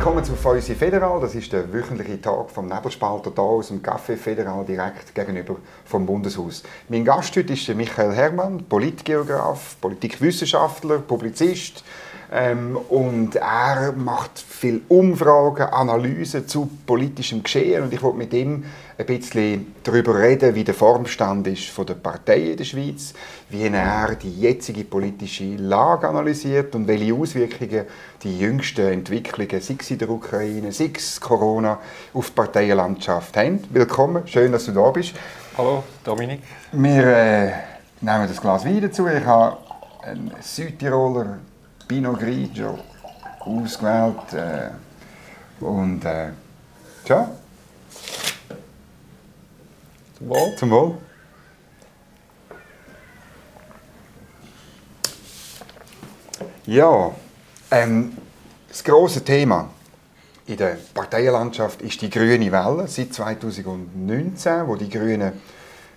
Willkommen zu Fäusi Federal. Das ist der wöchentliche Tag vom Nebelspalter hier aus dem Café Federal direkt gegenüber vom Bundeshaus. Mein Gast heute ist Michael Herrmann, Politgeograf, Politikwissenschaftler, Publizist. Ähm, und er macht viel Umfragen, Analysen zu politischem Geschehen und ich wollte mit ihm ein bisschen darüber reden, wie der Formstand ist von der Partei in der Schweiz, wie er die jetzige politische Lage analysiert und welche Auswirkungen die jüngsten Entwicklungen, sei es in der Ukraine, sei es Corona, auf die Parteienlandschaft haben. Willkommen, schön, dass du da bist. Hallo, Dominik. Wir äh, nehmen das Glas Wein dazu. Ich habe einen Südtiroler Pinot Grigio ausgewählt. Äh, und äh, tja. Zum Wohl. Zum Wohl. Ja, ähm, das große Thema in der Parteienlandschaft ist die grüne Welle seit 2019, wo die Grünen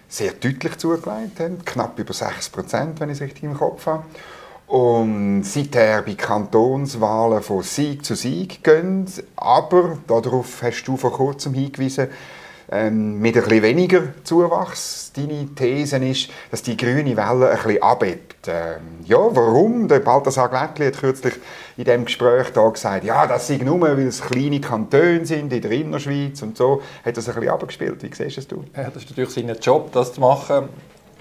sehr deutlich zugelegt haben, knapp über 6 Prozent, wenn ich es richtig im Kopf habe. Und seither bei Kantonswahlen von Sieg zu Sieg gehen. Aber, darauf hast du vor kurzem hingewiesen, ähm, mit bisschen weniger Zuwachs. Deine These ist, dass die grüne Welle bisschen abebbt. Ähm, ja, warum? Der Balthasar Glättli hat kürzlich in diesem Gespräch da gesagt, ja, das sei nur, weil es kleine Kantone sind in der Innerschweiz und so. Hat das bisschen abgespielt? Wie siehst du? Ja, das ist natürlich sein Job, das zu machen.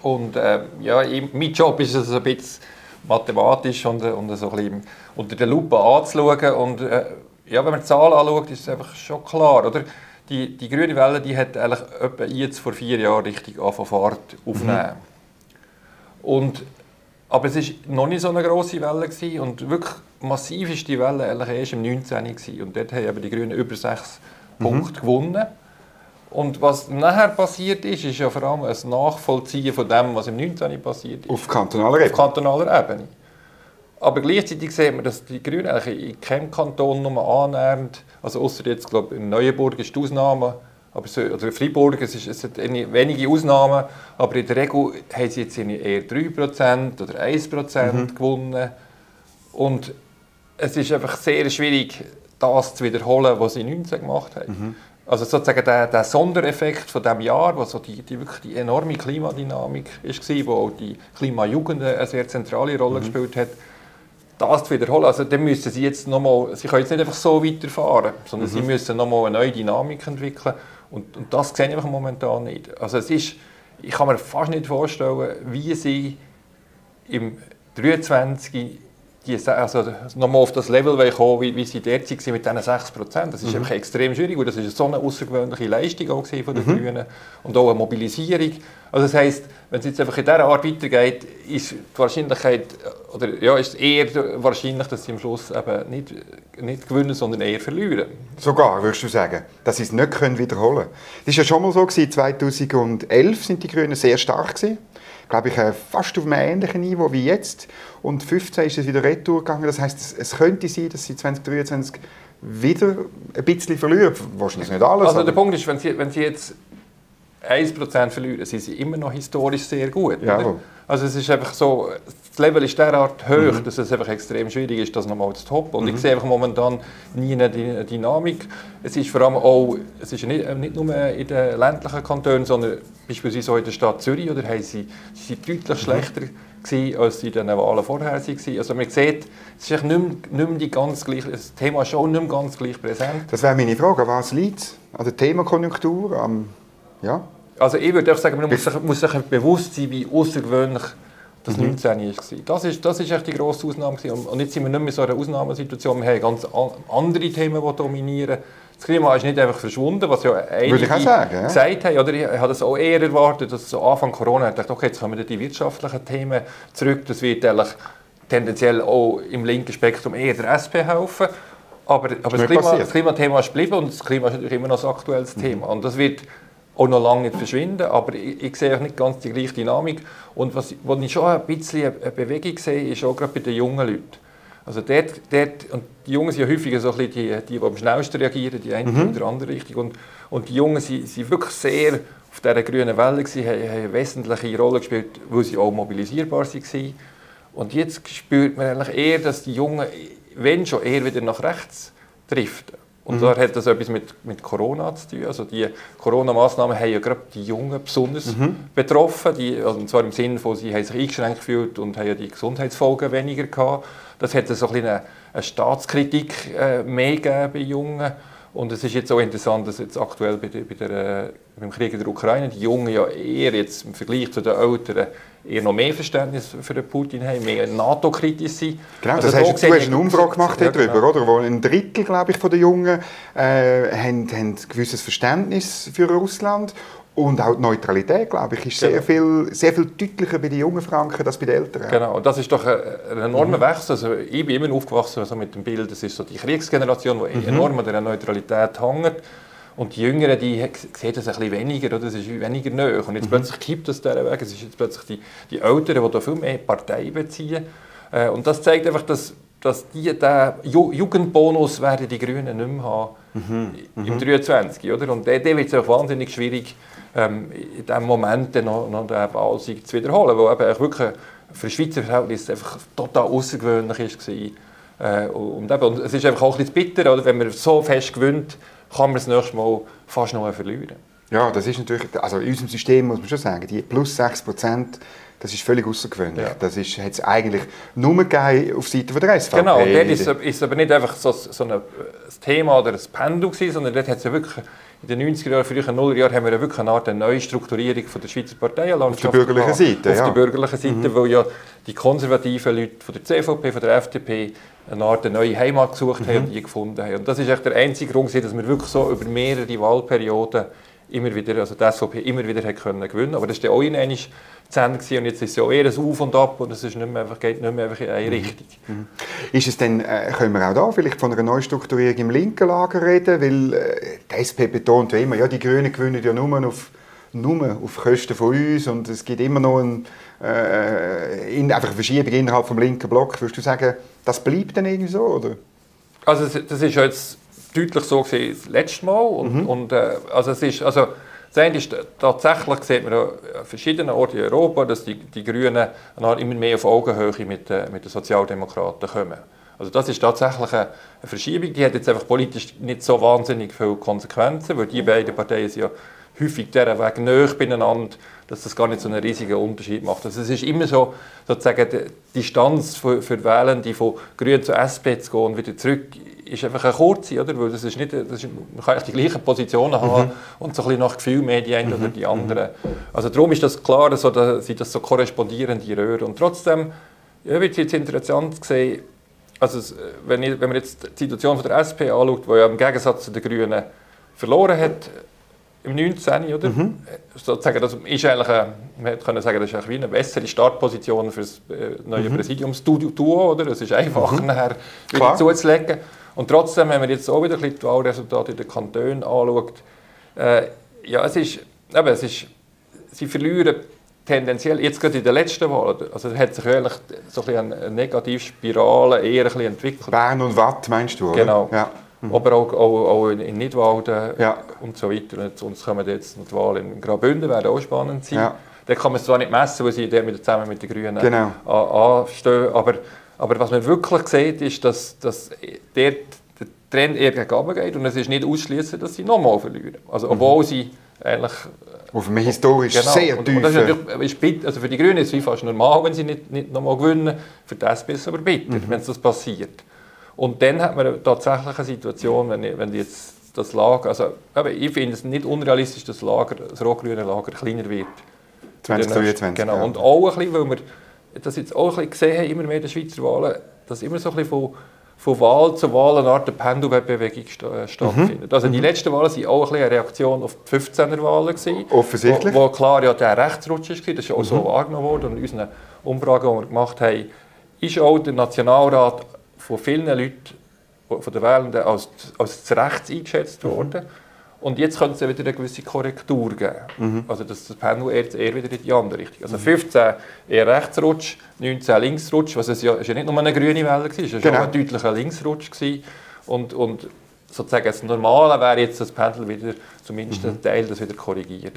Und äh, ja, mein Job ist es ein bisschen mathematisch und, und so ein bisschen unter der Lupe anzuschauen. Und äh, ja, wenn man die Zahlen anschaut, ist es einfach schon klar, oder? Die, die grüne Welle die hat eigentlich etwa jetzt vor vier Jahren richtig angefangen Fahrt aufnehmen. Mhm. Und, aber es war noch nicht so eine grosse Welle gewesen, und wirklich massiv ist die Welle eigentlich erst im 19. Gewesen. Und dort haben die Grünen über sechs mhm. Punkte gewonnen. Und was nachher passiert ist, ist ja vor allem ein Nachvollziehen von dem, was im 19. passiert ist. Auf kantonaler Ebene? Auf kantonaler Ebene. Aber gleichzeitig sehen wir, dass die Grünen eigentlich in keinem Kanton nur annähernd, also außer jetzt, glaube in Neuenburg ist die Ausnahme, aber so, oder Freiburg, es, ist, es hat wenige Ausnahmen, aber in der Regel haben sie jetzt eher 3% oder 1% mhm. gewonnen. Und es ist einfach sehr schwierig, das zu wiederholen, was sie 19 gemacht haben. Mhm. Also sozusagen der, der Sondereffekt von dem Jahr, wo so die, die, wirklich die enorme Klimadynamik war, wo auch die Klimajugend eine sehr zentrale Rolle mhm. gespielt hat, das zu wiederholen. Also dann müssen sie jetzt nochmal, sie können jetzt nicht einfach so weiterfahren, sondern mhm. sie müssen nochmal eine neue Dynamik entwickeln und, und das sehe ich einfach momentan nicht. Also es ist, ich kann mir fast nicht vorstellen, wie sie im 23 die, also nochmal auf das Level kommen, wie, wie sie derzeit waren mit diesen 6% Das ist mhm. extrem schwierig und das ist so eine außergewöhnliche Leistung auch von den mhm. Grünen und auch eine Mobilisierung. Also das heisst, wenn es jetzt einfach in dieser Art weitergeht, ist die Wahrscheinlichkeit, oder ja, ist eher wahrscheinlich, dass sie am Schluss eben nicht, nicht gewinnen, sondern eher verlieren. Sogar, würdest du sagen, dass sie es nicht können wiederholen können. Das war ja schon mal so, 2011 sind die Grünen sehr stark gewesen glaube ich, äh, fast auf einem ähnlichen Niveau wie jetzt. Und 15 ist es wieder retour gegangen. Das heißt, es könnte sein, dass sie 2023 wieder ein bisschen verlieren. Wahrscheinlich nicht alles. Also der Punkt ist, wenn sie, wenn sie jetzt 1% verlieren, sind sie immer noch historisch sehr gut. Ja. Also es ist einfach so, das Level ist derart hoch, mhm. dass es einfach extrem schwierig ist, das nochmal zu toppen. Und mhm. ich sehe einfach momentan nie eine Dynamik. Es ist vor allem auch, es ist nicht, nicht nur in den ländlichen Kantonen, sondern beispielsweise auch in der Stadt Zürich, oder haben sie, sie sind deutlich mhm. schlechter gewesen, als sie in den Wahlen vorher waren. Also man sieht, es ist nicht mehr, nicht mehr die ganz gleich, das Thema ist schon nicht mehr ganz gleich präsent. Das wäre meine Frage, was liegt an der Themakonjunktur, am, ja? Also ich würde auch sagen, man muss sich, muss sich bewusst sein, wie außergewöhnlich das mhm. 19 war. Das ist, das ist echt die grosse Ausnahme. Und jetzt sind wir nicht mehr in so einer Ausnahmesituation. Wir haben ganz andere Themen, die dominieren. Das Klima ist nicht einfach verschwunden, was ja einige sagen, ja. gesagt haben. Oder ich habe das auch eher erwartet, dass so Anfang Corona ich dachte, okay, jetzt kommen die wirtschaftlichen Themen zurück. Das wird eigentlich tendenziell auch im linken Spektrum eher der SP helfen. Aber, aber das, Klima, das, Klimathema ist geblieben und das Klima ist natürlich immer noch ein aktuelles mhm. Thema. Und das wird auch noch lange nicht verschwinden, aber ich, ich sehe auch nicht ganz die gleiche Dynamik. Und was, was ich schon ein bisschen eine Bewegung sehe, ist auch gerade bei den jungen Leuten. Also dort, dort, und die Jungen sind ja häufig so ein bisschen die, die, die am schnellsten reagieren, die eine mhm. oder andere Richtung. Und, und die Jungen sind, sind wirklich sehr auf dieser grünen Welle gewesen, haben, haben eine wesentliche Rolle gespielt, weil sie auch mobilisierbar waren. Und jetzt spürt man eigentlich eher, dass die Jungen, wenn schon, eher wieder nach rechts trifft. Und mhm. da hat das etwas mit, mit Corona zu tun. Also die Corona-Massnahmen haben ja gerade die Jungen besonders mhm. betroffen. Die, also und zwar im Sinne von, sie haben sich eingeschränkt gefühlt und haben ja die Gesundheitsfolgen weniger gehabt. Das hat so ein eine, eine Staatskritik äh, mehr gegeben bei Jungen. Und es ist jetzt auch interessant, dass jetzt aktuell bei, der, bei der, äh, beim Krieg in der Ukraine die Jungen ja eher jetzt im Vergleich zu den Älteren eher noch mehr Verständnis für den Putin haben, mehr NATO-kritisch sind. Genau, also das hast, du, du hast eine Umfrage gemacht ja, darüber, genau. oder? Wo ein Drittel, glaube ich, von den Jungen äh, haben, haben ein gewisses Verständnis für Russland und auch die Neutralität, glaube ich, ist sehr, genau. viel, sehr viel deutlicher bei den jungen Franken als bei den Älteren. Genau, und das ist doch ein, ein enormer mhm. Wechsel. Also ich bin immer aufgewachsen also mit dem Bild, das ist so die Kriegsgeneration, die mhm. enorm an der Neutralität hängt. Und die Jüngeren, die sehen das ein bisschen weniger, oder? das ist weniger näher. Und jetzt mhm. plötzlich kippt das dieser Weg. Es ist jetzt plötzlich die, die Älteren, die da viel mehr Partei beziehen. Äh, und das zeigt einfach, dass, dass die, den Jugendbonus werden die Grünen nicht mehr haben mhm. im 23. Mhm. Oder? Und der, der wird es auch wahnsinnig schwierig, ähm, in diesem Moment dann noch, noch den Wahlsieg zu wiederholen, weil eben wirklich für Schweizer Verhältnis einfach total außergewöhnlich war. Äh, und, eben, und es ist einfach auch ein bisschen bitter, oder? wenn man so fest gewinnt, kann man das nächste Mal fast noch verlieren. Ja, das ist natürlich, also in unserem System muss man schon sagen, die plus 6 Prozent, das ist völlig außergewöhnlich. Ja. Das ist, hat es eigentlich nur gegeben auf Seite der SVP. Genau, dort ist, es aber nicht einfach so, so ein Thema oder ein Pendel gewesen, sondern dort hat es ja wirklich in den 90er Jahren, frühen 0er Jahren, haben wir wirklich eine Art Neustrukturierung von der Schweizer Parteienlandschaft Auf der bürgerlichen Seite, Auf ja. der bürgerlichen Seite, mhm. weil ja die konservativen Leute von der CVP, von der FDP eine Art eine neue Heimat gesucht mhm. haben und die gefunden haben. Und das ist echt der einzige Grund, dass wir wirklich so über mehrere Wahlperioden immer wieder, also die SVP immer wieder hat können gewinnen Aber das war auch in gewesen. und jetzt ist es ja eher ein Auf und Ab und es ist nicht mehr einfach, geht nicht mehr einfach in eine mhm. Richtung. Mhm. Ist es denn, äh, können wir auch da vielleicht von einer Neustrukturierung im linken Lager reden? Weil äh, die SP betont ja immer, ja, die Grünen gewinnen ja nur auf, nur auf Kosten von uns und es gibt immer noch ein, äh, in, einfach eine Verschiebung innerhalb des linken Block. Würdest du sagen, das bleibt dann irgendwie so? Oder? Also das ist jetzt deutlich so gesehen das letzte Mal. Und, mhm. und äh, also es ist, also, das eine ist, tatsächlich sieht man an verschiedenen Orten in Europa, dass die, die Grünen immer mehr auf Augenhöhe mit, äh, mit den Sozialdemokraten kommen. Also das ist tatsächlich eine Verschiebung, die hat jetzt einfach politisch nicht so wahnsinnig viele Konsequenzen, weil die beiden Parteien sind ja häufig dieser Weg näher beieinander, dass das gar nicht so einen riesigen Unterschied macht. Also es ist immer so, sozusagen die Distanz für, für Wählende von Grün zu SP zu gehen und wieder zurück ist einfach eine kurze, oder? Weil das ist nicht, das ist, man kann die gleichen Positionen haben mhm. und so ein bisschen nach Gefühl mehr die einen mhm. oder die anderen. Also darum ist das klar, so, dass, sind das so korrespondierende Röhren. Und trotzdem ja, wird es jetzt interessant sehen, also wenn, ich, wenn man jetzt die Situation von der SP anschaut, die ja im Gegensatz zu den Grünen verloren hat, im 19. Oder? Mhm. Sozusagen, das ist eigentlich eine, man könnte sagen, das ist eine bessere Startposition für das äh, neue mhm. Präsidiumsduo. Oder? Es ist einfacher, mhm. nachher wieder zuzulegen. Und trotzdem, wenn man jetzt auch wieder die Wahlresultate in den Kantonen anschaut, äh, ja, es ist, eben, es ist, sie verlieren tendenziell, jetzt gerade in der letzten Wahl, also es hat sich eigentlich so ein eine Negativspirale eher ein bisschen entwickelt. Bern und Watt meinst du, oder? Genau. Ja. Mhm. Aber auch, auch, auch in, Nidwalden ja. und so weiter. Und jetzt kommen jetzt die Wahlen in Graubünden, werden auch spannend sein. Ja. Da kann man es zwar nicht messen, weil sie zusammen mit den Grünen genau. anstehen, aber aber was man wirklich sieht, ist, dass, dass der, der Trend eher gegen geht und es ist nicht ausschließen, dass sie nochmal verlieren. Also, mhm. obwohl mhm. sie eigentlich... Auf einem historisch genau. sehr tief... Also für die Grünen ist es fast normal, wenn sie nicht, nicht nochmal gewinnen. Für die SP ist es aber bitter, mhm. wenn das passiert. Und dann hat man tatsächlich eine Situation, wenn, wenn jetzt das Lager... Also, ich finde es nicht unrealistisch, dass das, Lager, das rot-grüne Lager kleiner wird. 2022. Genau. Ja. Und auch ein bisschen, weil wir das jetzt auch ein bisschen gesehen haben, immer mehr in den Schweizer Wahlen, dass immer so ein bisschen von, von Wahl zu Wahl eine Art Pendelbewegung äh, stattfindet. Mhm. Also die mhm. letzten Wahlen waren auch ein eine Reaktion auf die 15er Wahlen. Gewesen, Offensichtlich. Wo, wo, klar ja der Rechtsrutsch war, das ist auch mhm. so wahrgenommen worden. Und in unseren Umfragen, die wir gemacht haben, ist auch der Nationalrat von vielen Leuten, von den Wählenden, als, als zu Rechts eingeschätzt worden. Und jetzt könnte es ja wieder eine gewisse Korrektur geben. Mhm. Also dass das Pendel eher, eher wieder in die andere Richtung. Also 15 eher Rechtsrutsch, 19 Linksrutsch, was es ja, ist ja nicht nur eine grüne Welle war, es war genau. ein deutlicher Linksrutsch. Gewesen. Und, und sozusagen das Normale wäre jetzt, dass das Pendel wieder, zumindest ein Teil, das wieder korrigiert.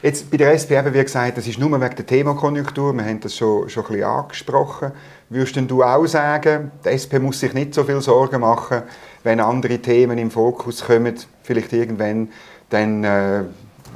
Jetzt bei der SP eben, wie gesagt, das ist nur wegen der Themakonjunktur, wir haben das schon, schon ein bisschen angesprochen. Würdest denn du auch sagen, die SP muss sich nicht so viel Sorgen machen, wenn andere Themen im Fokus kommen, vielleicht irgendwann, dann äh,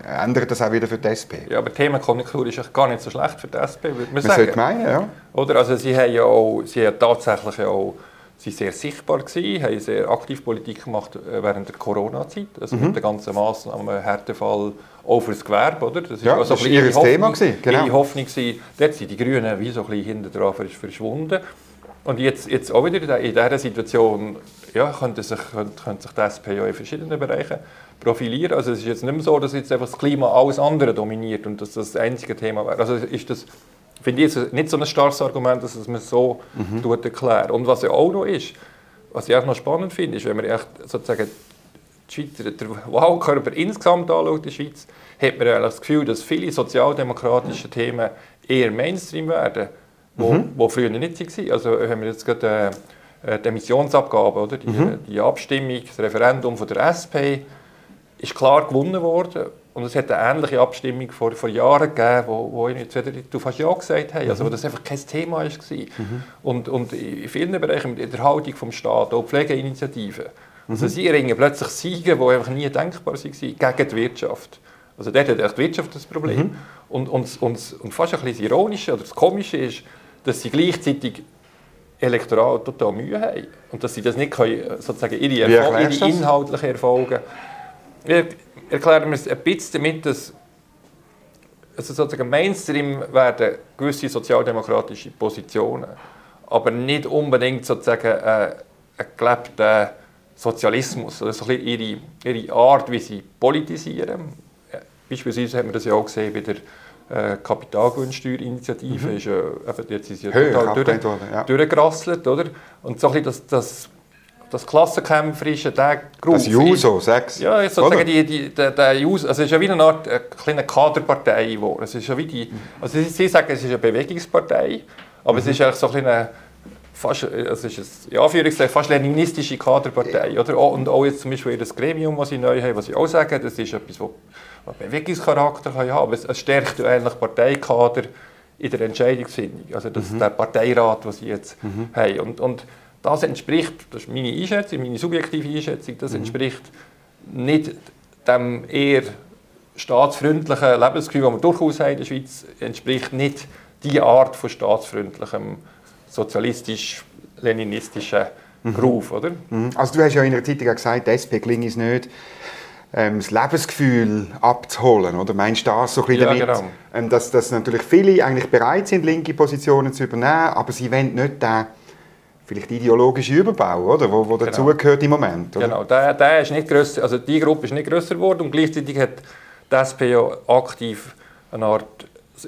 ändert das auch wieder für die SP? Ja, aber die Themenkonjunktur ist gar nicht so schlecht für die SP, würde man Man sagen. sollte meinen, ja. Oder? Also sie haben ja auch, sie haben tatsächlich ja auch sie sehr sichtbar gewesen, haben sehr aktiv Politik gemacht äh, während der Corona-Zeit, also Mhm. mit den ganzen Massnahmen, Härtefall auch für das Gewerbe, oder? Das Ja, auch das bisschen ihr Thema gewesen, genau. Ihre Hoffnung gewesen. Dort sind die Grünen wie so ein bisschen hinten dran versch- verschwunden. Und jetzt, jetzt auch wieder in dieser Situation ja, könnte, sich, könnte, könnte sich die SP ja in verschiedenen Bereichen profilieren. Also es ist jetzt nicht mehr so, dass jetzt einfach das Klima alles andere dominiert und dass das das einzige Thema wäre. Also ist das, finde ich jetzt nicht so ein starkes Argument, dass es man so Mhm. tut erklären. Und was ja auch noch ist, was ich auch noch spannend finde, ist, wenn man echt sozusagen die Schweizer, der Wahlkörper insgesamt anschaut in der Schweiz, hat man eigentlich das Gefühl, dass viele sozialdemokratische Themen eher Mainstream werden, wo, Mhm. wo früher nicht waren. Also haben wir jetzt gerade äh, die Emissionsabgabe, oder? Die, Mhm. die Abstimmung, das Referendum von der SP, ist klar gewonnen worden. Und es hat eine ähnliche Abstimmung vor, vor Jahren gegeben, wo, wo ich jetzt wieder, du fast Ja gesagt hast, also wo das einfach kein Thema war. Und, und in vielen Bereichen, in der Haltung vom Staat, auch Pflegeinitiativen, also sie ringen plötzlich Siege, die einfach nie denkbar waren, gegen die Wirtschaft. Also dort hat die Wirtschaft das Problem. Und, und, und, und fast ein bisschen das Ironische oder das Komische ist, dass sie gleichzeitig elektoral total Mühe haben und dass sie das nicht können, sozusagen ihre, Wie Erfol erklärst du ihre inhaltlichen Erfolge. Ich erkläre mir es ein bisschen damit, dass also sozusagen Mainstream werden gewisse sozialdemokratische Positionen, aber nicht unbedingt sozusagen äh, ein gelebter Sozialismus, oder so ein bisschen ihre, ihre Art, wie sie politisieren. Äh, Beispielsweise hat man das ja auch gesehen bei der äh, Kapitalgewinnsteuerinitiative, ist ja, eben, jetzt ist ja Höher total durch, ja. durchgerasselt, oder? Und so ein bisschen das, das, das Klassenkämpferische, der Groove. Das Juso, sechs. Ja, jetzt sozusagen die, die, der, der Juso, also es ist ja wie eine Art äh, kleine Kaderpartei geworden. Es ist ja wie die, also sie, sagen, es ist eine Bewegungspartei, aber es ist eigentlich so ein kleine, fast, es ist ja, Anführungszeichen, fast leninistische Kaderpartei, oder? Und auch jetzt zum Beispiel ihr Gremium, was sie neu haben, was sie auch sagen, das ist etwas, was was Bewegungscharakter kann haben, aber es, es stärkt ja eigentlich Parteikader in der Entscheidungsfindung, also das, der Parteirat, den sie jetzt haben. Und, und das entspricht, das ist meine Einschätzung, meine subjektive Einschätzung, das entspricht nicht dem eher staatsfreundlichen Lebensgefühl, das wir durchaus haben in der Schweiz, entspricht nicht die Art von staatsfreundlichem, sozialistisch-leninistischen Groove, oder? Mhm. Also du hast ja in der Zeitung gesagt, der SP gelingt es nicht, ähm, das Lebensgefühl abzuholen, oder? Meinst du das so ein bisschen Ja, damit, genau. ähm, dass, dass natürlich viele eigentlich bereit sind, linke Positionen zu übernehmen, aber sie wollen nicht den vielleicht ideologischen Überbau, oder? Wo, wo dazugehört im Moment, oder? Genau, der, der ist nicht grösser, also die Gruppe ist nicht grösser geworden und gleichzeitig hat die SP ja aktiv eine Art,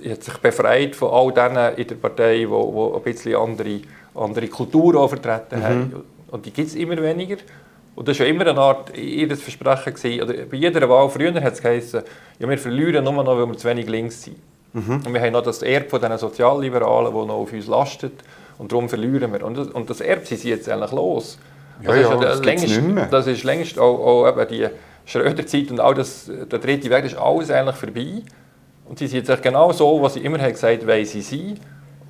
hat sich befreit von all denen in der Partei, die, die ein bisschen andere, andere Kultur auch vertreten haben. Und die gibt es immer weniger. Und das war ja immer eine Art ihr Versprechen. Gewesen. Oder bei jeder Wahl früher hat es geheißen, ja, wir verlieren nur noch, weil wir zu wenig links sind. Und wir haben noch das Erbe von diesen Sozialliberalen, das noch auf uns lastet. Und darum verlieren wir. Und das, und das Erbe sind sie jetzt eigentlich los. Ja, Also ja, ist das gibt's längst- das ist längst auch, auch eben die Schröder-Zeit und auch das, der dritte Weg, das ist alles eigentlich vorbei. Und sie sind jetzt genau so, was sie immer haben gesagt haben, sie sind.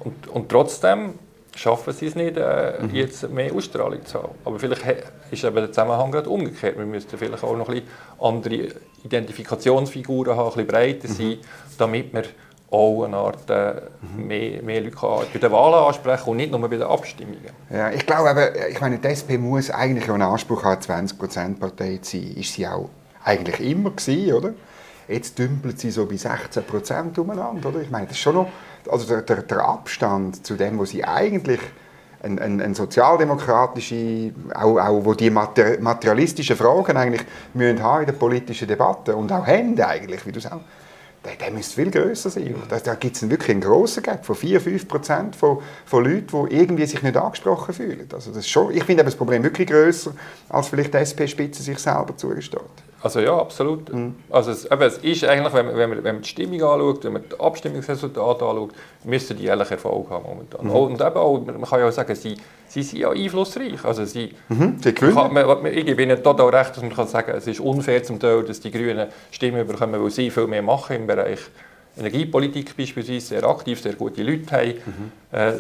Und, und trotzdem schaffen sie es nicht, äh, Mhm. jetzt mehr Ausstrahlung zu haben. Aber vielleicht ist eben der Zusammenhang gerade umgekehrt. Wir müssten vielleicht auch noch ein bisschen andere Identifikationsfiguren haben, ein bisschen breiter Mhm. sein, damit wir auch eine Art äh, mehr, mehr Leute kann bei den Wahlen ansprechen und nicht nur bei den Abstimmungen. Ja, ich glaube aber, ich meine, die SP muss eigentlich einen Anspruch haben, 20% Partei zu sein. Ist sie auch eigentlich immer gewesen, oder? Jetzt dümpelt sie so bei 16% umeinander, oder? Ich meine, das ist schon noch, also der, der, der Abstand zu dem, wo sie eigentlich ein, ein, ein sozialdemokratische, auch, auch wo die mater- materialistischen Fragen eigentlich müssen haben in der politischen Debatte und auch haben eigentlich, wie du sagst, der, der müsste viel grösser sein. Da, da gibt es wirklich einen grossen Gap von 4-5 Prozent von, von Leuten, die irgendwie sich nicht angesprochen fühlen. Also das schon, ich finde das Problem wirklich grösser, als vielleicht die SP-Spitze sich selber zugesteht. Also ja, absolut. Mhm. Also es, eben, es ist eigentlich, wenn man, wenn, man, wenn man die Stimmung anschaut, wenn man die Abstimmungsresultate anschaut, müssten die eigentlich Erfolg haben momentan. Mhm. Und eben auch, man kann ja auch sagen, sie, sie sind ja einflussreich. Also sie, mhm, sie gewinnen. Kann, man, ich gebe Ihnen total recht, dass man kann sagen es ist unfair zum Teil, dass die Grünen Stimmen bekommen, weil sie viel mehr machen im Bereich Energiepolitik beispielsweise, sehr aktiv, sehr gute Leute haben. Mhm. Äh,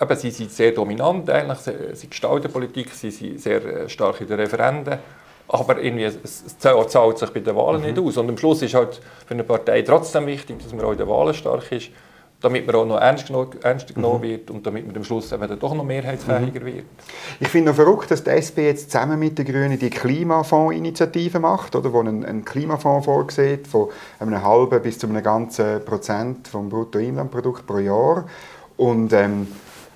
eben, sie sind sehr dominant eigentlich, sie gestalten Politik, sie sind sehr äh, stark in den Referenden. Aber irgendwie, es, zahlt sich bei den Wahlen mhm. nicht aus. Und am Schluss ist halt für eine Partei trotzdem wichtig, dass man auch in den Wahlen stark ist, damit man auch noch ernst genommen, ernst genommen mhm. wird und damit man am Schluss eben dann doch noch mehrheitsfähiger mhm. wird. Ich finde noch verrückt, dass die SP jetzt zusammen mit den Grünen die Klimafondsinitiative macht, oder, wo einen, einen Klimafonds vorsieht von einem halben bis zu einem ganzen Prozent vom Bruttoinlandprodukt pro Jahr. Und ähm,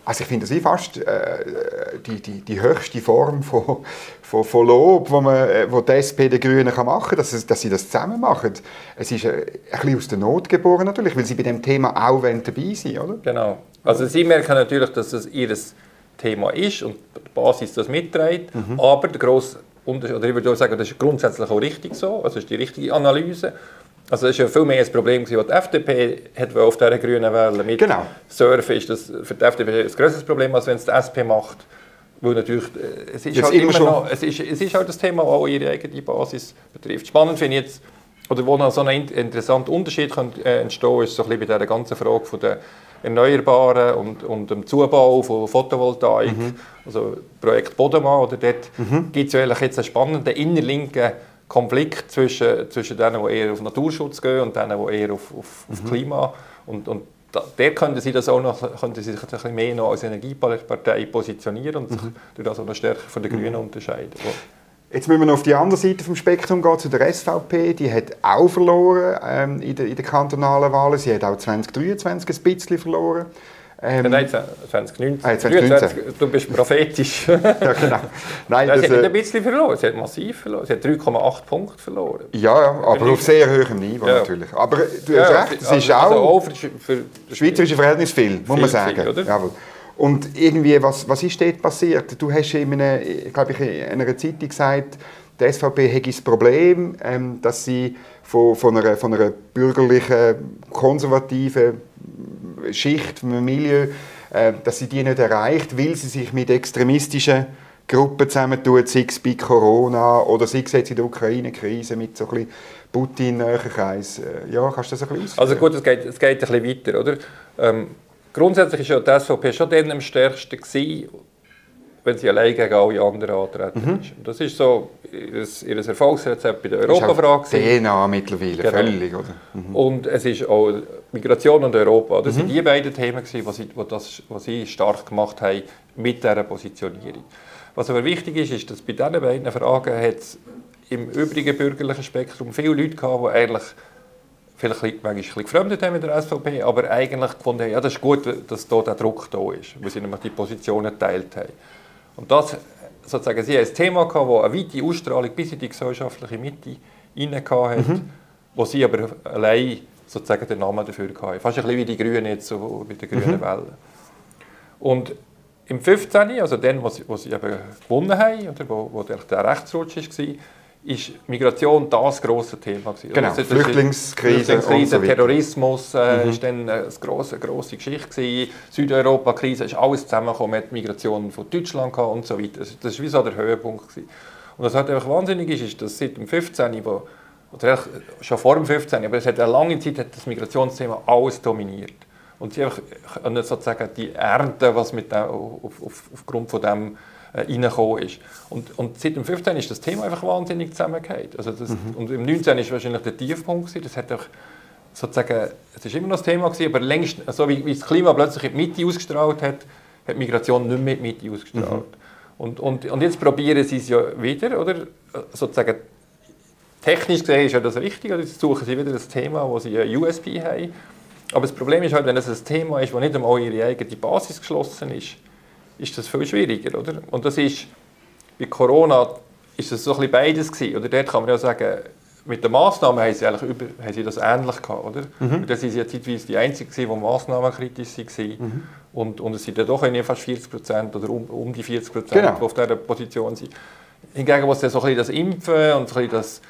also ich finde, das ist fast äh, die, die, die höchste Form von, von, von Lob, wo, man, äh, wo die SP den Grünen kann machen kann, dass, dass sie das zusammen machen. Es ist äh, ein bisschen aus der Not geboren natürlich, weil sie bei dem Thema auch dabei sind, oder? Genau. Also sie merken natürlich, dass es ihr Thema ist und die Basis das mitträgt, mhm. aber der grosse Unterschied, oder ich würde sagen, das ist grundsätzlich auch richtig so, also das ist die richtige Analyse. Also das war ja viel mehr ein Problem, das die FDP hat auf dieser grünen Welle mit genau. Surfen ist das für die FDP ein größeres Problem, als wenn es die SP macht. Weil natürlich, äh, es ist, halt immer schon. noch, es ist, es ist halt das Thema, das auch ihre eigene Basis betrifft. Spannend finde ich jetzt, oder wo noch so ein interessanter Unterschied kann, äh, entstehen ist so ein bisschen bei dieser ganzen Frage von der Erneuerbaren und, und dem Zubau von Photovoltaik, mhm. also Projekt Bodemann, oder dort mhm. gibt es jetzt einen spannenden innerlinken Konflikt zwischen, zwischen denen, die eher auf Naturschutz gehen und denen, die eher auf, auf, auf mhm. Klima und, und da, der könnte sie das auch noch, könnte sie sich ein bisschen mehr noch als Energiepartei positionieren und sich mhm. durch das auch noch stärker von den Grünen mhm. unterscheiden. Jetzt müssen wir noch auf die andere Seite des Spektrum gehen, zu der SVP. Die hat auch verloren ähm, in, den, in den kantonalen Wahlen. Sie hat auch 2023 ein bisschen verloren. Ähm, Nein, 2019. Ah, 2019. du bist prophetisch. ja, genau. Nein, das, sie hat nicht ein bisschen verloren, sie hat massiv verloren. Sie hat 3,8 Punkte verloren. Ja, aber auf sehr hohem Niveau ja. natürlich. Aber du hast ja, recht, es ist also auch, also für, für das schweizerische Verhältnis viel, muss man sagen. Oder? Jawohl. Und irgendwie, was, was ist dort passiert? Du hast in einer, glaube ich, in einer Zeitung gesagt, die SVP hätte das Problem, ähm, dass sie von, von, einer, von einer bürgerlichen, konservativen Schicht, vom Milieu, äh, dass sie die nicht erreicht, weil sie sich mit extremistischen Gruppen zusammentun, sei es bei Corona oder sei es jetzt in der Ukraine-Krise mit so ein bisschen Putin-Kreis. Äh, ja, kannst du das ein bisschen ausführen? Also gut, es geht, es geht ein bisschen weiter, oder? Ähm, grundsätzlich war ja die SVP schon dann am stärksten gewesen, wenn sie allein gegen alle anderen antreten mhm. ist. Das ist so ihr, ihr Erfolgsrezept bei der Europafrage. DNA mittlerweile, genau. völlig. Oder? Mhm. Und es ist auch Migration und Europa. Das mhm. sind die beiden Themen, die sie, das, was sie stark gemacht haben mit dieser Positionierung. Was aber wichtig ist, ist, dass bei diesen beiden Fragen hat es im übrigen bürgerlichen Spektrum viele Leute gehabt, die eigentlich vielleicht manchmal ein bisschen gefremdet haben mit der SVP, aber eigentlich gefunden haben, ja, das ist gut, dass da der Druck da ist, weil sie nämlich die Positionen geteilt haben. Und das, sozusagen, sie haben ein Thema gehabt, das eine weite Ausstrahlung bis in die gesellschaftliche Mitte hinein hat, mhm. wo sie aber allein sozusagen den Namen dafür hatten. Fast ein bisschen wie die Grünen jetzt so bei der grünen mhm. Welle. Und im 15., also dann, wo sie, wo sie eben gewonnen haben, oder wo, wo der, der Rechtsrutsch war, ist Migration das grosse Thema gewesen. Genau, also, Flüchtlingskrise, Flüchtlingskrise so Terrorismus äh, mhm. ist dann eine grosse, grosse Geschichte gewesen. Südeuropa-Krise ist alles zusammengekommen mit Migration von Deutschland und so weiter. Das, das ist wie so der Höhepunkt gewesen. Und was halt einfach wahnsinnig ist, ist, dass seit dem 15. Wo, oder schon vor dem 15. aber es hat eine lange Zeit hat das Migrationsthema alles dominiert. Und sie einfach sozusagen die Ernte, was mit dem, auf, auf, aufgrund von dem äh, reingekommen ist. Und, und seit dem 15 ist das Thema einfach wahnsinnig zusammengehört. Also das, mhm. Und im 19 ist wahrscheinlich der Tiefpunkt gewesen. Das hat auch sozusagen, es ist immer noch das Thema gewesen, aber längst, so wie, wie das Klima plötzlich in die Mitte ausgestrahlt hat, hat Migration nicht mehr in die Mitte ausgestrahlt. Mhm. Und, und, und jetzt probieren sie es ja wieder, oder? Sozusagen, technisch gesehen ist ja das richtig, oder? jetzt suchen sie wieder das Thema, wo sie ein USP haben. Aber das Problem ist halt, wenn es ein Thema ist, wo nicht einmal ihre eigene Basis geschlossen ist, ist das viel schwieriger, oder? Und das ist, bei Corona ist das so ein bisschen beides gewesen, oder? Dort kann man ja sagen, mit den Massnahmen haben sie, eigentlich über, haben sie das ähnlich gehabt, oder? Mhm. Das sind ja zeitweise die Einzigen, die massnahmenkritisch waren. Mhm. Und, und es sind ja doch fast 40 Prozent oder um, um die 40 Prozent, genau. die auf dieser Position sind. Hingegen, was dann so ein bisschen das Impfen und so ein bisschen das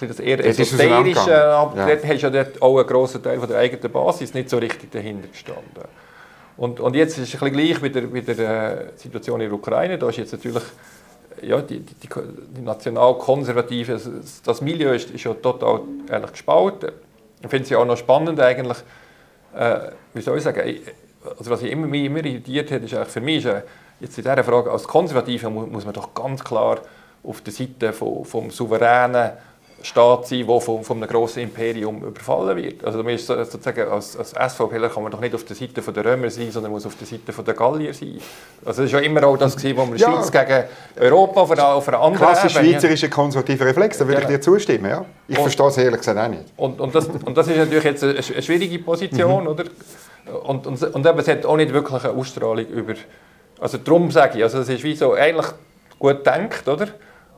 das eher esoterische, aber ja. dort hast du ja dort auch einen grossen Teil von der eigenen Basis nicht so richtig dahinter gestanden. Und, und jetzt ist es ein bisschen gleich mit der, mit der äh, Situation in der Ukraine. Da ist jetzt natürlich ja, die, die, die national-konservative, das Milieu ist, ist ja total ehrlich gespalten. Ich finde es ja auch noch spannend eigentlich, äh, wie soll ich sagen, also was ich immer, mich immer irritiert hat, ist eigentlich für mich, äh, jetzt in dieser Frage als Konservative muss, muss man doch ganz klar auf der Seite vom, vom souveränen Staat sein, der von, von einem grossen Imperium überfallen wird. Also man ist sozusagen als, als SVP kann man doch nicht auf der Seite der Römer sein, sondern muss auf der Seite der Gallier sein. Also das war ja immer auch das, wo man ja. Schweiz gegen Europa auf einer, auf einer anderen Klassisch schweizerischer konservativer Reflex, da würde genau. ich dir zustimmen. Ja? Ich und, verstehe es ehrlich gesagt auch nicht. Und, und, das, und das ist natürlich jetzt eine, eine schwierige Position, mhm. oder? Und, und, und es hat auch nicht wirklich eine Ausstrahlung über... Also darum sage ich, also es ist wie so eigentlich gut gedacht, oder?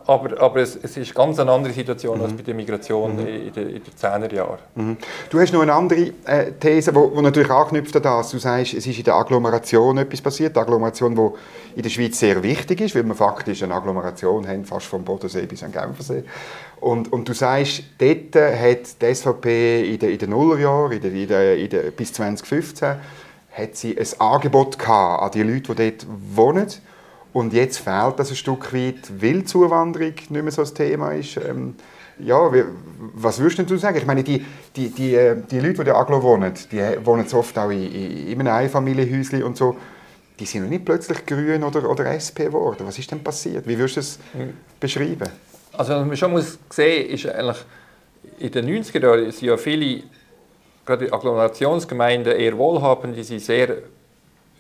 Aber, aber es, es, ist ganz eine andere Situation mhm. als bei der Migration mhm. in, den, in den 10er Jahren. Mhm. Du hast noch eine andere äh, These, die natürlich anknüpft an das. Du sagst, es ist in der Agglomeration etwas passiert. Die Agglomeration, die in der Schweiz sehr wichtig ist, weil wir faktisch eine Agglomeration haben, fast vom Bodensee bis an Genfersee. Und, und du sagst, dort hat die SVP in den, in den Nullerjahren, in den, in den, in den, bis 2015, hat sie ein Angebot gehabt an die Leute, die dort wohnen und jetzt fehlt das ein Stück weit, weil Zuwanderung nicht mehr so ein Thema ist. Ähm, ja, wie, was würdest du sagen? Ich meine, die, die, die, äh, die Leute, die in der Aglo wohnen, die wohnen so oft auch in, in einem Einfamilienhäuschen und so, die sind noch nicht plötzlich grün oder, oder SP geworden. Was ist denn passiert? Wie würdest du es hm. beschreiben? Also was man schon muss sehen ist eigentlich, in den 90er Jahren sind ja viele, gerade Agglomerationsgemeinden, eher wohlhabend, die sind sehr,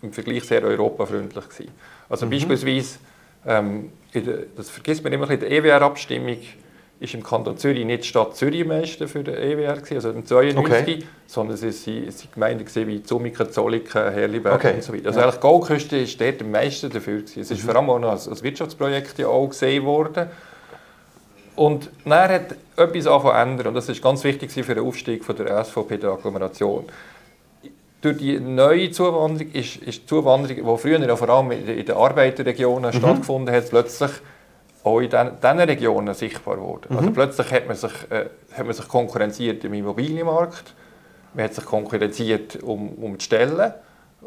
im Vergleich sehr europafreundlich gewesen. Also mhm. beispielsweise, ähm, das vergisst man immer, in der EWR-Abstimmung ist im Kanton Zürich nicht die Stadt Zürich Meister für den EWR, also im 92, okay. sondern es sind Gemeinden wie Zumiken, Zolliken, Herliberg okay. und so weiter. Also ja. eigentlich Goldküste ist dort am meisten dafür. Gewesen. Es ist mhm. vor allem auch noch als, als Wirtschaftsprojekt ja auch gesehen worden. Und dann hat etwas angefangen ändern und das ist ganz wichtig für den Aufstieg von der SVP der Agglomeration durch die neue Zuwanderung ist, ist die Zuwanderung, die früher ja vor allem in den Arbeiterregionen mhm. stattgefunden hat, plötzlich auch in diesen Regionen sichtbar geworden. Also mhm. Also plötzlich hat man, sich, äh, hat man sich konkurrenziert im Immobilienmarkt, man hat sich konkurrenziert um, um die Stellen,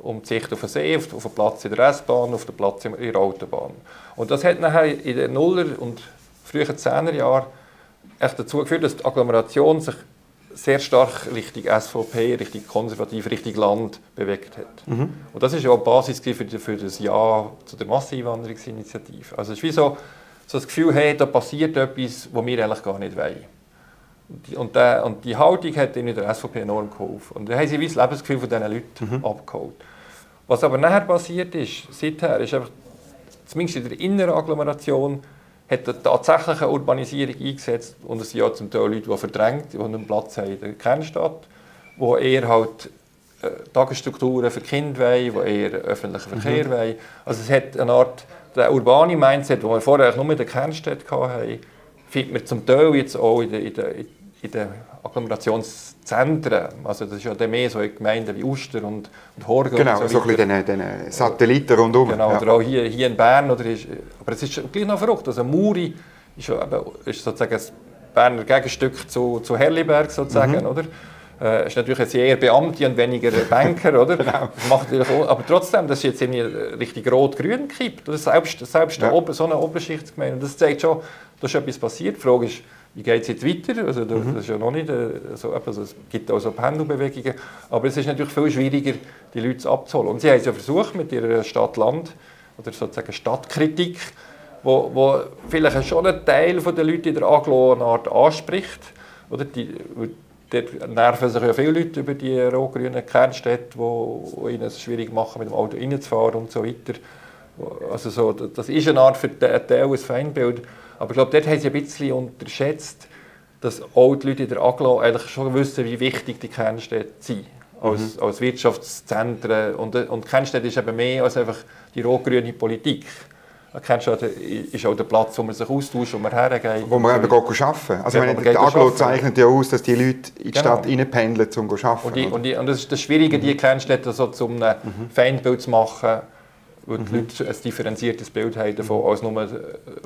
um die Sicht auf den See, auf, auf den Platz in der S-Bahn, auf den Platz in der Autobahn. Und das hat nachher in den Nuller- und frühen 10er Jahren dazu geführt, dass die Agglomeration sich sehr stark Richtung SVP, Richtung konservativ, Richtung Land bewegt hat. Mhm. Und das ist ja auch die Basis für, für das Ja zu der Masseneinwanderungsinitiative. Also es ist wie so, so das Gefühl, hey, da passiert etwas, was wir eigentlich gar nicht wollen. Und der, und die Haltung hat ihnen der SVP enorm geholfen. Und da haben sie wie das Lebensgefühl von diesen Leuten mhm. abgeholt. Was aber nachher passiert ist, seither, ist einfach, zumindest in der inneren Agglomeration, hat eine tatsächliche Urbanisierung eingesetzt und es sind ja zum Teil Leute, die verdrängt, die einen Platz haben in der Kernstadt, die eher halt äh, Tagesstrukturen für Kinder wollen, die eher öffentlichen Verkehr mhm. wollen. Also es hat eine Art, der urbane Mindset, den wir vorher nur in der Kernstadt hatten, findet man zum Teil jetzt auch in den, in den, in den Agglomerationszentren. Also das ist ja mehr so in Gemeinden wie Uster und, und Horgen Genau, und so, so ein bisschen den, Satelliten rundherum. Genau, ja. oder auch hier, hier in Bern. Oder ist, aber es ist gleich noch verrückt. Also Muri ist, ja eben, ist sozusagen das Berner Gegenstück zu, zu Herliberg sozusagen, mhm. oder? Äh, ist natürlich jetzt eher Beamte und weniger Banker, oder? genau. Macht aber trotzdem, das ist jetzt in richtig rot-grün gekippt. Ist selbst, selbst ja. so eine Oberschichtsgemeinde. Und das zeigt schon, da ist etwas passiert. Die Frage ist, wie geht es jetzt weiter? Also das, mhm. ist ja noch nicht äh, so, also es gibt auch so Pendelbewegungen, aber es ist natürlich viel schwieriger, die Leute abzuholen. Und sie haben es ja versucht mit ihrer Stadt-Land oder sozusagen Stadtkritik, wo, wo vielleicht schon ein Teil der Leute in der Aglo eine Art anspricht. Oder die, dort nerven sich ja viele Leute über die rot-grünen Kernstädte, die ihnen es schwierig machen, mit dem Auto reinzufahren und so weiter. Also so, das ist eine Art für einen Teil ein Feindbild. Aber ich glaube, dort haben sie ein bisschen unterschätzt, dass auch die Leute in der Aglo eigentlich schon wissen, wie wichtig die Kernstädte sind. Als, mhm. als Wirtschaftszentren. Und, und Kernstädte ist eben mehr als einfach die rot-grüne Politik. Kennst du, ist auch der Platz, wo man sich austauscht, wo man hergeht. Wo man eben arbeiten Also ja, meine, die Aglo zeichnet ja aus, dass die Leute in die genau. Stadt reinpendeln, um zu arbeiten. Und, die, und, die, und das ist das Schwierige, die mhm. Kernstädte so zum mhm. Feindbild zu machen, weil die Leute ein differenziertes Bild haben davon als nur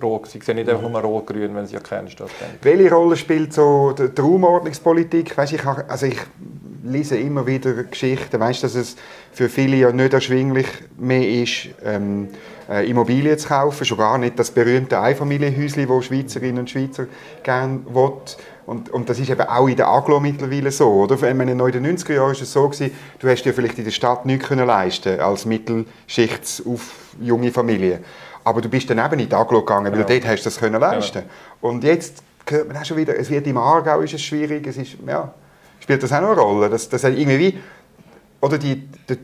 rot. Sie sehen nicht einfach nur rot-grün, wenn sie an Kernstadt denken. Welche Rolle spielt so die die Raumordnungspolitik? Weißt, ich, also ich lese immer wieder Geschichten, weißt, dass es für viele ja nicht erschwinglich mehr ist, ähm, äh, Immobilien zu kaufen, schon gar nicht das berühmte Einfamilienhäuschen, das Schweizerinnen und Schweizer gerne wollen. Und, und das ist eben auch in der Aglo mittlerweile so, oder? Meine, noch in den 90er Jahren war es so, gewesen, du hast dir vielleicht in der Stadt nichts können leisten als Mittelschichts auf junge Familie. Aber du bist dann eben in die Aglo gegangen, weil Genau. dort hast du das können leisten. Und jetzt hört man auch schon wieder, es wird im Aargau ist es schwierig, es ist, ja, spielt das auch noch eine Rolle, dass, dass irgendwie oder die, die,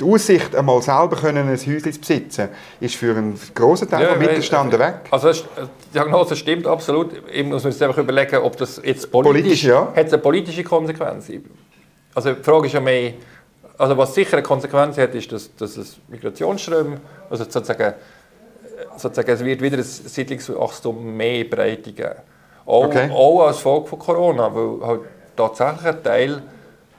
die Aussicht, einmal selber können ein Häuschen zu besitzen, ist für einen grossen Teil vom weil- Mittelstand weg. Also es- die Diagnose stimmt absolut. Ich muss mir jetzt einfach überlegen, ob das jetzt politisch, Politisch, ja. hat eine politische Konsequenz. Also die Frage ist ja mehr, also was sicher eine Konsequenz hat, ist, dass, dass es Migrationsströme, also sozusagen, sozusagen es wird wieder ein Siedlungswachstum mehr Breite geben. Auch, Okay. auch als Folge von Corona, weil halt tatsächlich ein Teil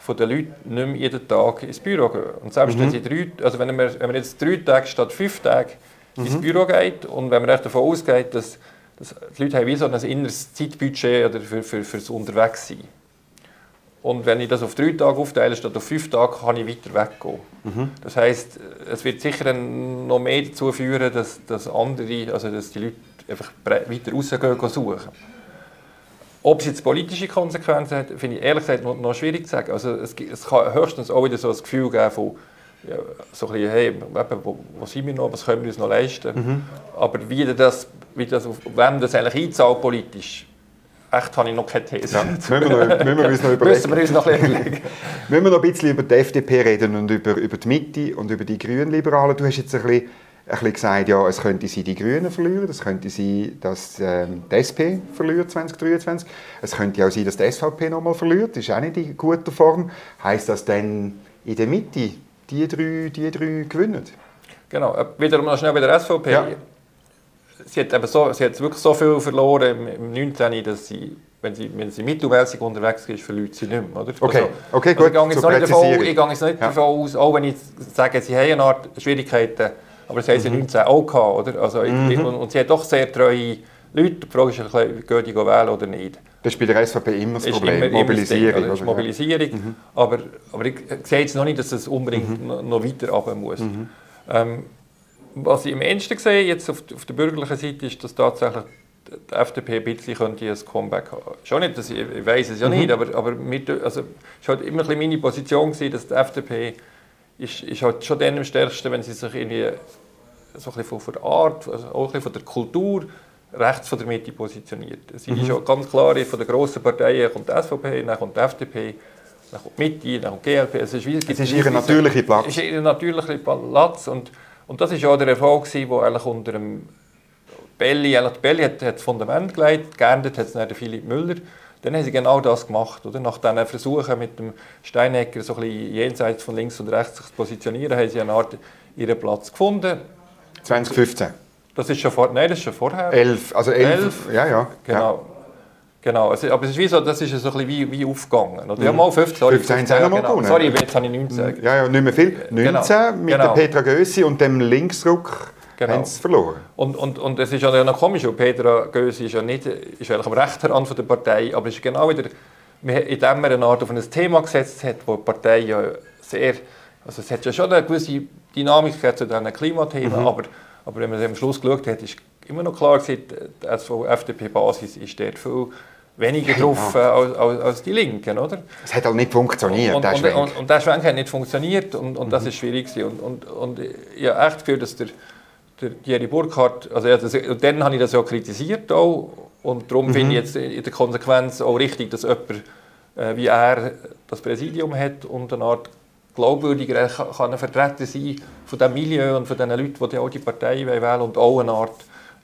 von den Leuten nicht mehr jeden Tag ins Büro gehen. Und selbst Mhm. wenn sie drei, also wenn man, wenn man jetzt drei Tage statt fünf Tage Mhm. ins Büro geht und wenn man echt davon ausgeht, dass, dass die Leute haben wie so ein inneres Zeitbudget oder für, für, fürs Unterwegssein. Und wenn ich das auf drei Tage aufteile statt auf fünf Tage, kann ich weiter weggehen. Mhm. Das heisst, es wird sicher noch mehr dazu führen, dass, dass andere, also dass die Leute einfach weiter rausgehen gehen suchen. Ob es jetzt politische Konsequenzen hat, finde ich ehrlich gesagt noch, noch schwierig zu sagen. Also es, es kann höchstens auch wieder so ein Gefühl geben von, ja, so ein bisschen, hey, wo, wo sind wir noch, was können wir uns noch leisten? Aber wie das, wie das, auf wem das eigentlich einzahlt politisch, echt habe ich noch keine These. Ja, müssen, wir noch, müssen wir uns noch überlegen. Müssen wir uns noch ein bisschen überlegen. Müssen wir noch ein bisschen über die FDP reden und über, über die Mitte und über die Grünliberalen. Du hast jetzt ein bisschen, bisschen gesagt, ja, es könnte sein, die Grünen verlieren, es könnte sein, dass ähm, die SP verliert 2023, es könnte auch sein, dass die SVP nochmal verliert, das ist auch nicht in guter Form. Heißt das dann in der Mitte, die drei, die drei gewinnen? Genau, äh, wiederum noch schnell bei der SVP. Ja. Sie, hat eben so, sie hat wirklich so viel verloren im, im 19., dass sie, wenn sie, wenn sie mittelmäßig unterwegs ist, verliert sie nicht mehr. Oder? Okay. Okay, also gut, Ich gehe jetzt noch nicht davon, Präzisierung. ich gehe jetzt nicht Ja. davon aus, auch wenn ich sage, sie haben eine Art Schwierigkeiten, aber das haben Mhm. sie 19 auch gehabt. Oder? Also, ich- und, und sie hat doch sehr treue Leute. Die Frage ist, gehen die wählen oder nicht. Das ist bei der SVP immer das Problem, immer- immer das Mobilisierung. Ding? Mobilisierung. Aber, aber ich sehe jetzt noch nicht, dass es unbedingt noch, noch weiter runter muss. Ähm, was ich am ehesten sehe, jetzt auf, auf der bürgerlichen Seite, ist, dass tatsächlich die FDP ein bisschen könnte ein Comeback haben. Schon nicht, dass ich, ich weiß es ja nicht, aber, aber mit, also, es war halt immer ein bisschen meine Position, gewesen, dass die FDP ist, ist halt schon dann am stärksten, wenn sie sich irgendwie so ein bisschen von, von der Art, also auch ein bisschen von der Kultur rechts von der Mitte positioniert. Sie ist ja ganz klar, von den grossen Parteien kommt die SVP, dann kommt die FDP, dann kommt die Mitte, dann kommt die GLP. Es ist, wie, Es ist ihr natürlicher Platz. Es ist ihr natürlicher Platz und, und das war auch der Erfolg, wo eigentlich unter dem Belli, eigentlich Belli hat, hat das Fundament gelegt, geändert hat es dann der Philipp Müller. Dann haben sie genau das gemacht. Oder? Nach diesen Versuchen mit dem Steinecker so ein bisschen jenseits von links und rechts sich zu positionieren, haben sie eine Art ihren Platz gefunden. 2015. Das ist schon vor, nein, das ist schon vorher. 11, also 11, Elf. ja, ja. Genau. Genau, es, aber es ist wie so, das ist so ein bisschen wie, wie aufgegangen. Oder? Ja, mal 15, sorry. 15 haben sie auch noch mal genau. Sorry, jetzt habe ich 19 gesagt. Ja, ja, nicht mehr viel. 19 Genau. mit Genau. der Petra Gössi und dem Linksruck Genau. haben sie verloren. Und, und, und es ist ja noch komisch, weil Petra Gösi ist ja nicht ist eigentlich am rechten Rand von der Partei, aber es ist genau wieder, indem man eine Art auf ein Thema gesetzt hat, wo die Partei ja sehr, also es hat ja schon eine gewisse Dynamik zu diesen Klimathemen, Mhm. aber, aber wenn man am Schluss geschaut hat, ist immer noch klar gewesen, die FDP-Basis ist dort viel weniger drauf äh, als, als, als die Linken, oder? Es hat halt nicht funktioniert, Und, der und, Schwenk. und, und der Schwenk hat nicht funktioniert und, und das ist schwierig gewesen. Und, und, und ich habe echt das Gefühl, dass der, der Thierry Burkhardt, also ja, das, dann habe ich das ja kritisiert auch. Und darum finde ich jetzt in der Konsequenz auch richtig, dass jemand äh, wie er das Präsidium hat und eine Art glaubwürdiger kann, kann ein Vertreter sein von diesem Milieu und von den Leuten, die dann auch die Partei wählen wollen und auch eine Art,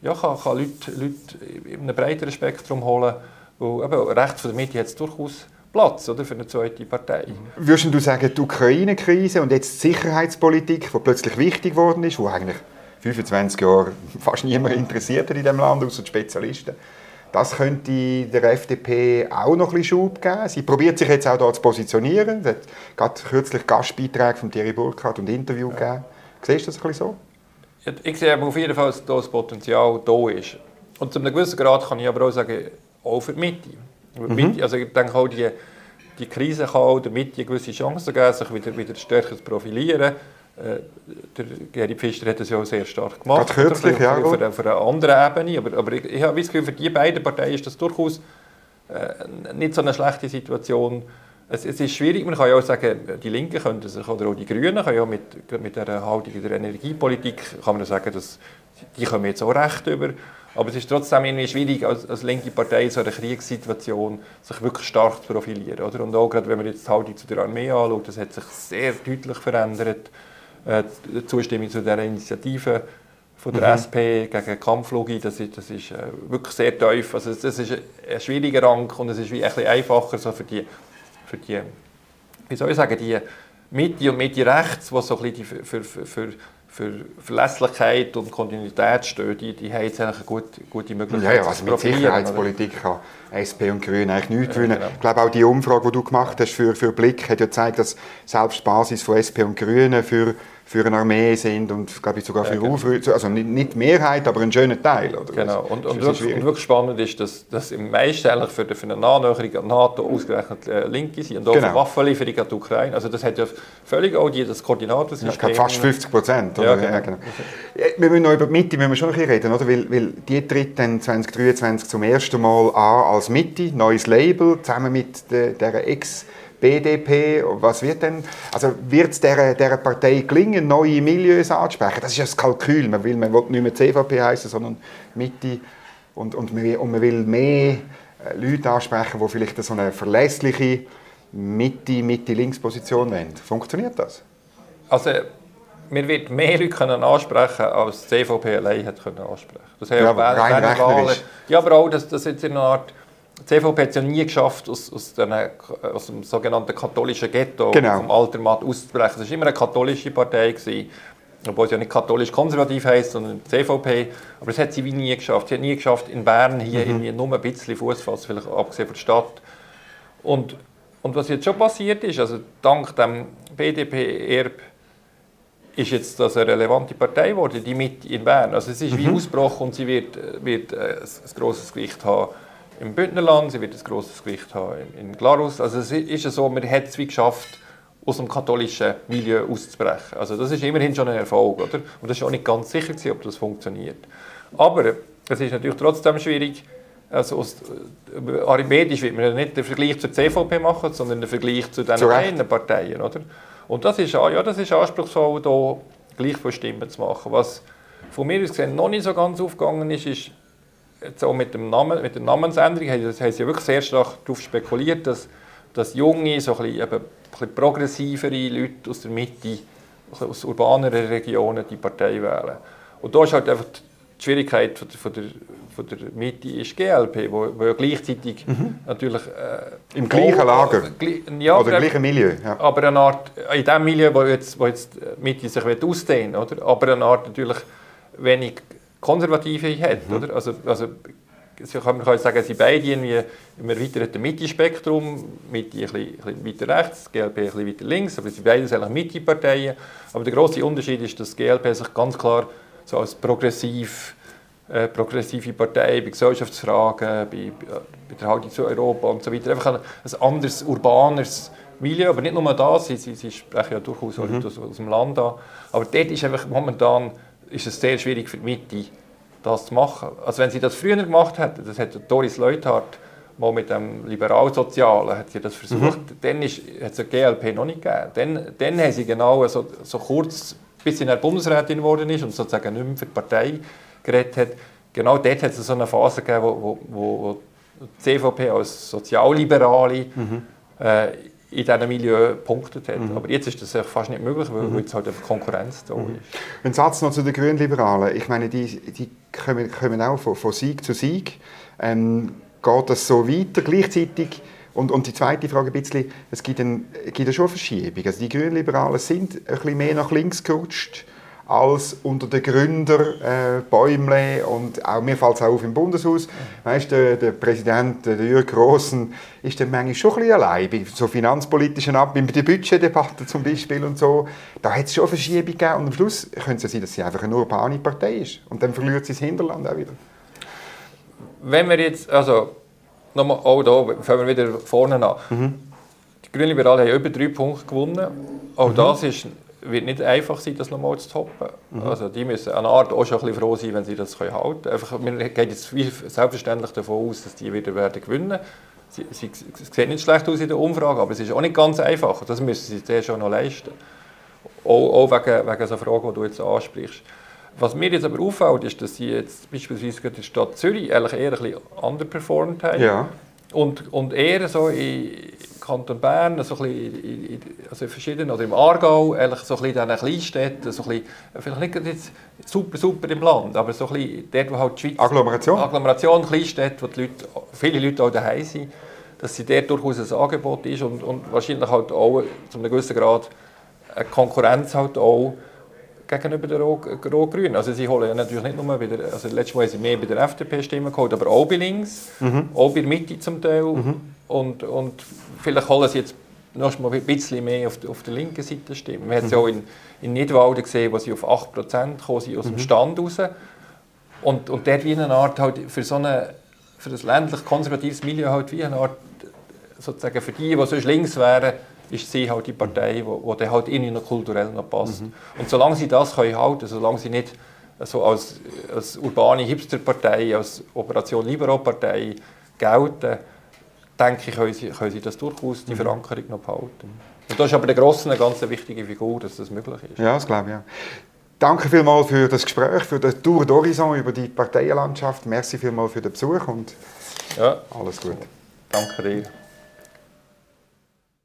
ja, kann, kann Leute, Leute in einem breiteren Spektrum holen, weil eben, rechts von der Mitte hat es durchaus Platz oder, für eine zweite Partei. Würdest du sagen, die Ukraine-Krise und jetzt die Sicherheitspolitik, die plötzlich wichtig geworden ist, wo eigentlich 25 Jahre fast niemand interessiert in diesem Land, außer die Spezialisten, das könnte der FDP auch noch ein bisschen Schub geben. Sie probiert sich jetzt auch da zu positionieren. Es hat gerade kürzlich Gastbeiträge von Thierry Burkhardt und Interview gegeben. Siehst du das ein bisschen so? Ich sehe auf jeden Fall, dass das Potenzial da ist. Und zu einem gewissen Grad kann ich aber auch sagen, auch für die Mitte. Mhm. Mitte also ich denke auch, die, die Krise kann auch der Mitte gewisse Chance geben, sich wieder, wieder stärker zu profilieren. Äh, der Geri Pfister hat das ja auch sehr stark gemacht. Gerade kürzlich, ja. Für, für, für eine andere Ebene. Aber, aber ich, ich habe das Gefühl, für die beiden Parteien ist das durchaus äh, nicht so eine schlechte Situation. Es, es, ist schwierig, man kann ja auch sagen, die Linken können sich, oder auch die Grünen, können ja mit, mit der Haltung der Energiepolitik, kann man sagen, dass die kommen jetzt auch recht über. Aber es ist trotzdem irgendwie schwierig, als, als linke Partei in so einer Kriegssituation sich wirklich stark zu profilieren. Oder? Und auch gerade, wenn man jetzt die Haltung zu der Armee anschaut, das hat sich sehr deutlich verändert. Äh, die Zustimmung zu dieser Initiative von der mhm. SP gegen Kampflogie, das ist, das ist äh, wirklich sehr tief. Also das ist ein schwieriger Rang und es ist wie ein bisschen einfacher so für die, für die, wie soll ich sagen, die Mitte und Mitte rechts, was so ein bisschen die, für, für, für für Verlässlichkeit und Kontinuität stehen, die, die haben jetzt eigentlich eine gute, gute Möglichkeit. Ja, ja also mit Sicherheitspolitik kann SP und Grüne eigentlich nichts ja, Genau. Ich glaube auch die Umfrage, die du gemacht hast für, für Blick, hat ja gezeigt, dass selbst die Basis von SP und Grünen für für eine Armee sind und glaube ich sogar für ja, genau. Aufrüstung, also nicht, nicht die Mehrheit, aber ein schöner Teil. Oder? Genau, und, und, wirklich, und wirklich spannend ist, dass, dass im meisten eigentlich für, für eine Annäherung an NATO ausgerechnet äh, Linke sind und auch genau. für Waffenlieferung an die Ukraine. Also das hat ja völlig auch die, das Koordinatensystem. Ja, ich glaube fast 50 Prozent. Ja, genau. Ja, genau. Wir müssen noch über die Mitte müssen wir schon ein bisschen reden, oder? Weil, weil die tritt dann 2023 zum ersten Mal an als Mitte, neues Label, zusammen mit der, der Ex- BDP, was wird denn, also wird es dieser, dieser Partei gelingen, neue Milieus anzusprechen? Das ist ja das Kalkül, man will, man will nicht mehr CVP heißen, sondern Mitte und, und, man, und man will mehr äh, Leute ansprechen, die vielleicht so eine verlässliche Mitte, Mitte-Links-Position haben. Funktioniert das? Also, wir wird mehr Leute können ansprechen als die CVP allein hat können ansprechen. Das ja, ja rein Wahlen. Ja, aber auch, dass das jetzt in einer Art die CVP hat es ja nie geschafft, aus, aus, den, aus dem sogenannten katholischen Ghetto genau. vom Altermatt auszubrechen. Es war immer eine katholische Partei. Gewesen, obwohl sie ja nicht katholisch-konservativ heisst, sondern die CVP. Aber es hat sie wie nie geschafft. Sie hat nie geschafft, in Bern hier mhm. irgendwie nur ein bisschen Fuß fassen, vielleicht abgesehen von der Stadt. Und, und was jetzt schon passiert ist, also dank dem BDP-Erb ist jetzt das eine relevante Partei geworden, die mit in Bern. Also es ist wie mhm. ausgebrochen und sie wird, wird äh, ein, ein grosses Gewicht haben im Bündnerland, sie wird ein grosses Gewicht haben in Glarus. Also es ist so, man hat es wie geschafft, aus dem katholischen Milieu auszubrechen. Also das ist immerhin schon ein Erfolg, oder? Und das ist auch nicht ganz sicher gewesen, ob das funktioniert. Aber es ist natürlich trotzdem schwierig, also aus, äh, arithmetisch wird man nicht den Vergleich zur CVP machen, sondern den Vergleich zu den kleinen Parteien, oder? Und das ist, ja, das ist anspruchsvoll, da gleich von Stimmen zu machen. Was von mir aus gesehen noch nicht so ganz aufgegangen ist, ist auch mit, dem Namen, mit der Namensänderung haben, haben sie wirklich sehr stark darauf spekuliert, dass, dass junge, so ein bisschen, eben, ein bisschen progressivere Leute aus der Mitte, aus urbaneren Regionen die Partei wählen. Und da ist halt einfach die Schwierigkeit von der, von der, von der Mitte ist GLP, wo, wo ja gleichzeitig mhm. natürlich... Äh, Im gleichen Lager? Äh, ja, Oder im gleichen Milieu? Ja. Aber eine Art, in dem Milieu, wo jetzt, wo jetzt die Mitte sich ausdehnen will, aber eine Art natürlich wenig Konservative hat. Mhm. Oder? Also, also, man kann sagen, sie beide irgendwie im erweiterten Mitte-Spektrum, Mitte ein bisschen, ein bisschen weiter rechts, GLP ein bisschen weiter links, aber sie beide sind eigentlich Mitte-Parteien. Aber der große Unterschied ist, dass GLP sich ganz klar so als progressiv, äh, progressive Partei bei Gesellschaftsfragen, bei, bei der Haltung zu Europa und so weiter, einfach ein, ein anderes, urbanes Milieu, aber nicht nur das, sie, sie, sie sprechen ja durchaus mhm. aus, aus dem Land an, aber dort ist einfach momentan ist es sehr schwierig für die Mitte, das zu machen. Also wenn sie das früher gemacht hätten, das hat Doris Leuthard mal mit dem Liberalsozialen hat sie das versucht, mhm. dann ist, hat es die GLP noch nicht gegeben. Dann, dann haben sie genau so, so kurz, bis sie in der Bundesrätin geworden ist und sozusagen nicht mehr für die Partei geredet hat, genau dort hat es so eine Phase gegeben, wo, wo, wo die CVP als Sozialliberale mhm. äh, in diesem Milieu punktet hat. Mhm. Aber jetzt ist das fast nicht möglich, weil mhm. jetzt halt einfach Konkurrenz da mhm. ist. Ein Satz noch zu den Grünliberalen. Ich meine, die, die kommen, kommen auch von, von Sieg zu Sieg. Ähm, geht das so weiter? Gleichzeitig und, und die zweite Frage ein bisschen, es gibt, ein, gibt schon eine Verschiebung. Also die Grünliberalen sind ein bisschen mehr nach links gerutscht als unter den Gründern äh, Bäumle und auch mir fällt es auch auf im Bundeshaus. Weißt, der, der Präsident, der Jürg Grossen, ist dann manchmal schon ein bisschen allein bei so finanzpolitischen Ab, bei der Budgetdebatte zum Beispiel und so. Da hat es schon Verschiebungen gegeben und am Schluss könnte es sein, dass sie einfach eine urbane Partei ist und dann verliert sie das Hinterland auch wieder. Wenn wir jetzt, also nochmal, auch da fangen wir wieder vorne an. Mhm. Die Grünen Liberalen haben über drei Punkte gewonnen. Auch mhm. das ist wird nicht einfach sein, das nochmal zu toppen. Mhm. Also die müssen eine Art auch schon ein bisschen froh sein, wenn sie das können halten können. Einfach, wir gehen jetzt selbstverständlich davon aus, dass die wieder werden gewinnen sie, sie, sie sieht nicht schlecht aus in der Umfrage, aber es ist auch nicht ganz einfach. Das müssen sie sehr schon noch leisten. Auch, auch wegen, wegen so Fragen, die du jetzt ansprichst. Was mir jetzt aber auffällt, ist, dass sie jetzt beispielsweise in der Stadt Zürich eigentlich eher ein bisschen underperformed haben. Ja. Und, und eher so in Kanton Bern, so ein in, also in verschiedenen, oder im Aargau, ehrlich so ein bisschen in diesen Kleinstädten, so ein bisschen, vielleicht nicht jetzt super, super im Land, aber so ein bisschen dort, wo halt die Schweiz... Agglomeration? Agglomeration, Kleinstädte, wo die Leute, viele Leute auch daheim sind, dass sie dort durchaus ein Angebot ist und, und wahrscheinlich halt auch zu einem gewissen Grad eine Konkurrenz halt auch gegenüber den Rot-Grünen. Also sie holen ja natürlich nicht nur wieder, also letztes Mal haben sie mehr bei der FDP Stimmen geholt, aber auch bei links, mhm. auch bei der Mitte zum Teil. Mhm. Und, und vielleicht holen sie jetzt noch mal ein bisschen mehr auf, auf der linken Seite Stimmen. Wir haben es ja auch in, in Nidwalden gesehen, wo sie auf 8% gekommen sind aus dem mhm. Stand raus. Und, und dort wie eine Art halt für so eine, für das ländlich konservatives Milieu halt wie eine Art sozusagen für die, die sonst links wären, ist sie halt die Partei, die, die halt ihnen noch kulturell noch passt. Mhm. Und solange sie das können halten, solange sie nicht so als, als urbane Hipsterpartei, als Operation Libero-Partei gelten, denke ich, können sie, können sie das durchaus die mhm. Verankerung noch behalten. Und das ist aber der Grossen eine ganz wichtige Figur, dass das möglich ist. Ja, das glaube ich. Ja. Danke vielmals für das Gespräch, für den Tour d'Horizon über die Parteienlandschaft. Merci vielmals für den Besuch und ja. alles Gute. Danke dir.